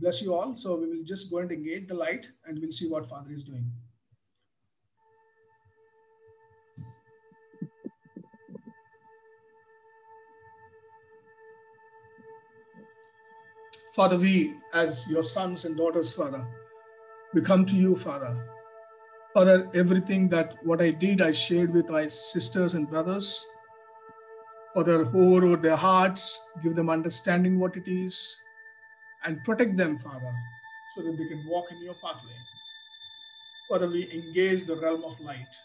bless you all. So we will just go and engage the light and we'll see what Father is doing. Father, we, as your sons and daughters, Father, we come to you, Father. Father, everything that what I did, I shared with my sisters and brothers. Father, over their hearts, give them understanding what it is, and protect them, Father, so that they can walk in your pathway. Father, we engage the realm of light.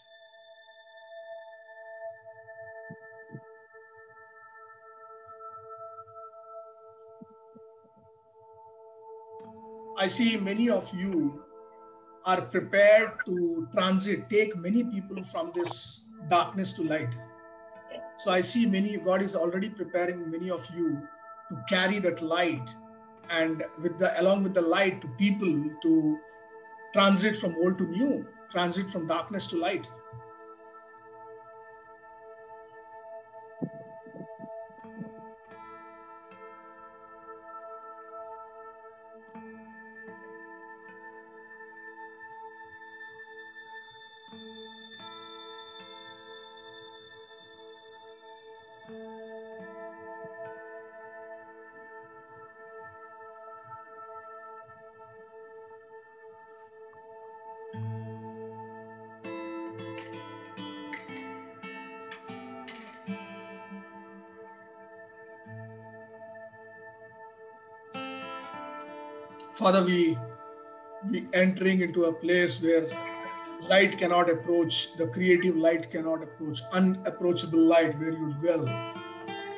I see many of you are prepared to transit, take many people from this darkness to light. So I see many, God is already preparing many of you to carry that light and with the along with the light to people to transit from old to new, transit from darkness to light. Father, we we entering into a place where light cannot approach, the creative light cannot approach, unapproachable light where you dwell.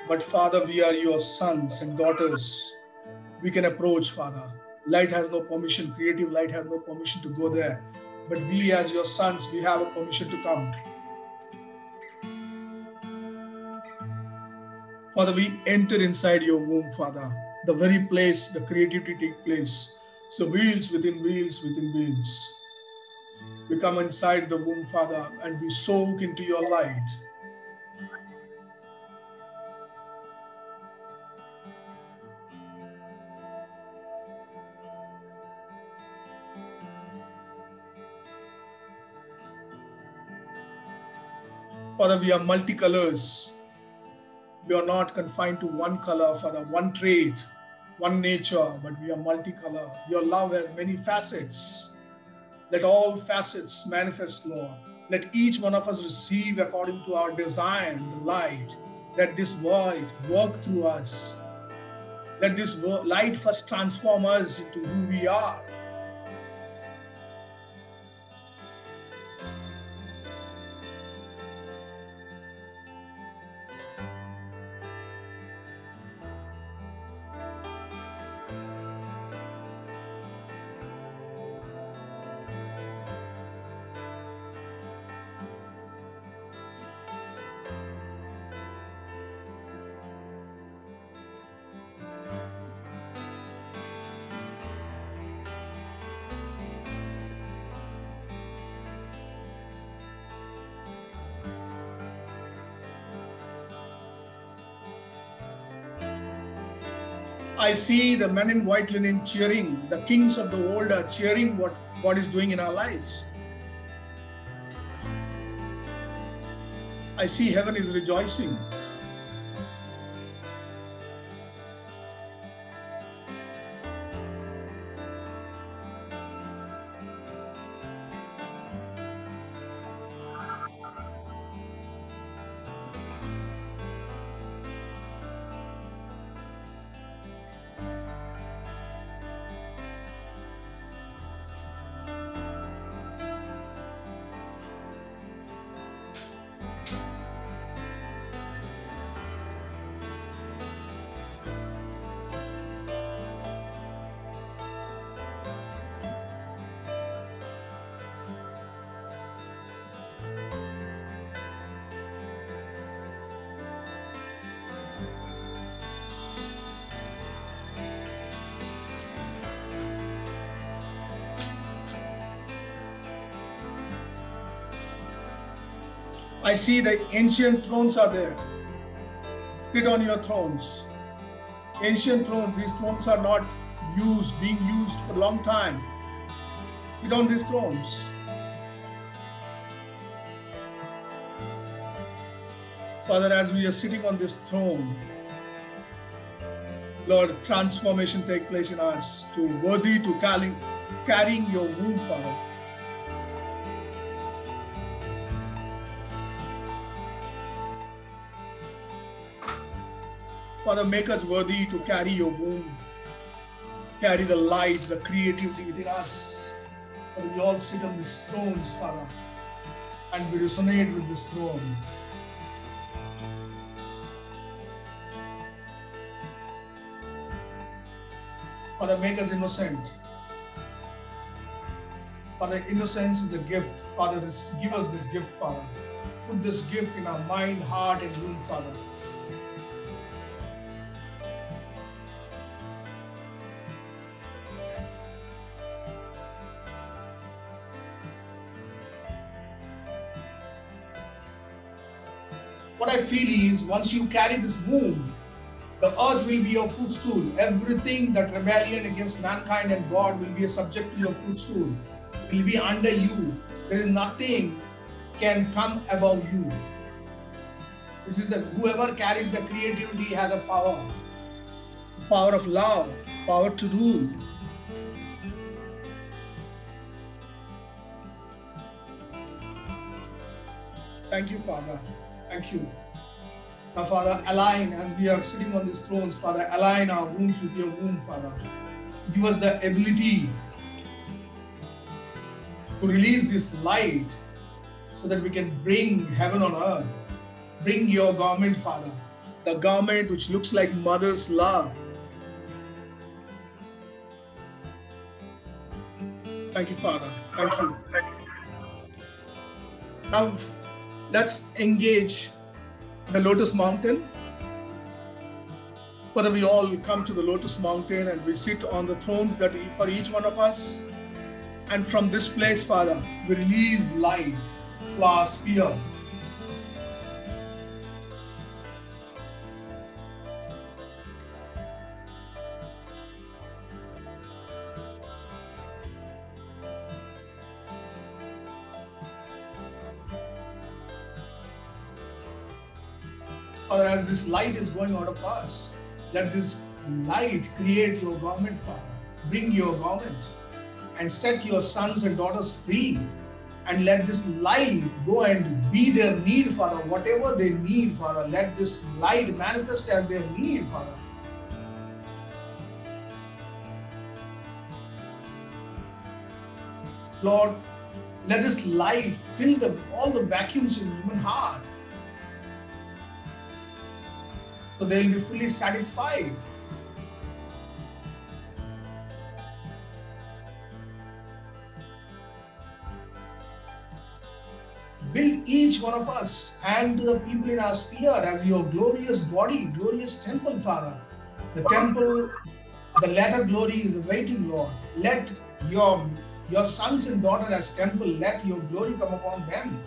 But Father, we are your sons and daughters. We can approach, Father. Light has no permission, creative light has no permission to go there. But we, as your sons, we have a permission to come. Father, we enter inside your womb, Father the very place the creativity take place. So wheels within wheels within wheels. We come inside the womb, Father, and we soak into your light. Father, we are multicolors. We are not confined to one color, for the one trait, one nature, but we are multicolor. Your love has many facets. Let all facets manifest, Lord. Let each one of us receive according to our design the light. Let this light work through us. Let this light first transform us into who we are. I see the men in white linen cheering. The kings of the old are cheering what God is doing in our lives. I see heaven is rejoicing. I see the ancient thrones are there. Sit on your thrones. Ancient thrones, these thrones are not used, being used for a long time. Sit on these thrones. Father, as we are sitting on this throne, Lord, transformation take place in us to worthy to carrying, carrying your womb, Father. Father, make us worthy to carry your womb, carry the light, the creativity within us. Father, we all sit on these thrones, Father, and we resonate with this throne. Father, make us innocent. Father, innocence is a gift. Father, give us this gift, Father. Put this gift in our mind, heart, and womb, Father. What I feel is once you carry this womb, the earth will be your footstool. Everything that rebellion against mankind and God will be a subject to your footstool, will be under you. There is nothing can come above you. This is that whoever carries the creativity has a power. Power of love, power to rule. Thank you, Father. Thank you. Now, Father, align as we are sitting on these thrones, Father, align our wombs with your womb, Father. Give us the ability to release this light so that we can bring heaven on earth. Bring your garment, Father, the garment which looks like mother's love. Thank you, Father. Thank you. Now, let's engage the Lotus Mountain. Whether we all come to the Lotus Mountain and we sit on the thrones that for each one of us. And from this place, Father, we release light to our sphere. Father, as this light is going out of us, let this light create your garment, Father. Bring your garment and set your sons and daughters free. And let this light go and be their need, Father. Whatever they need, Father, let this light manifest as their need, Father. Lord, let this light fill the, all the vacuums in human heart so they'll be fully satisfied. Build each one of us and the people in our sphere as your glorious body, glorious temple, Father. The temple, the latter glory is awaiting, Lord. Let your your sons and daughters as temple, let your glory come upon them.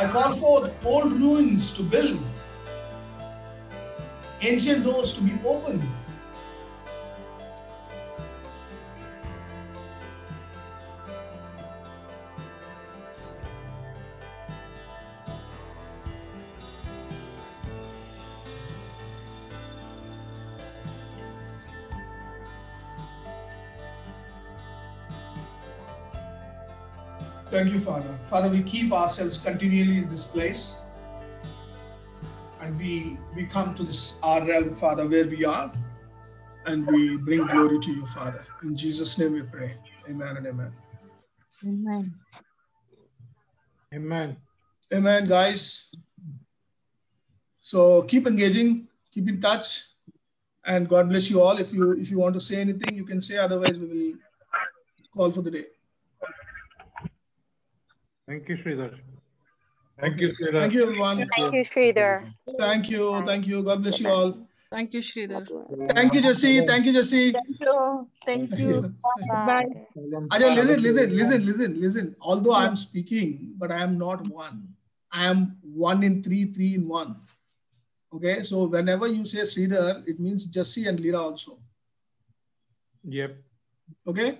I call forth old ruins to build, ancient doors to be opened. Thank you, Father. Father, we keep ourselves continually in this place. And we we come to this our realm, Father, where we are, and we bring glory to you, Father. In Jesus' name we pray. Amen and amen. Amen. Amen. Amen, guys. So keep engaging, keep in touch, and God bless you all. If you if you want to say anything, you can say. Otherwise, we will call for the day. Thank you, Sridhar. Thank you, Sridhar. Thank you, everyone. Thank you, Sridhar. Thank you. Thank you. God bless you all. Thank you, Sridhar. Thank you, Jesse. Thank you, Jesse. Thank you. Thank you. Bye. Ajay, listen, listen, listen, listen, listen. Although I am speaking, but I am not one. I am one in three, three in one. Okay, so whenever you say Sridhar, it means Jesse and Lira also. Yep. Okay.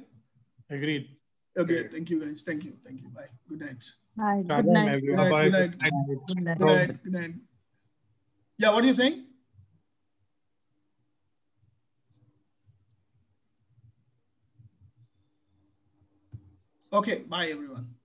Agreed. Okay. Thank you, guys. Thank you. Thank you. Bye. Good night. Bye. Good night. Good night, Bye. good night. Good night. Good night. Good night. Yeah. What are you saying? Okay. Bye, everyone.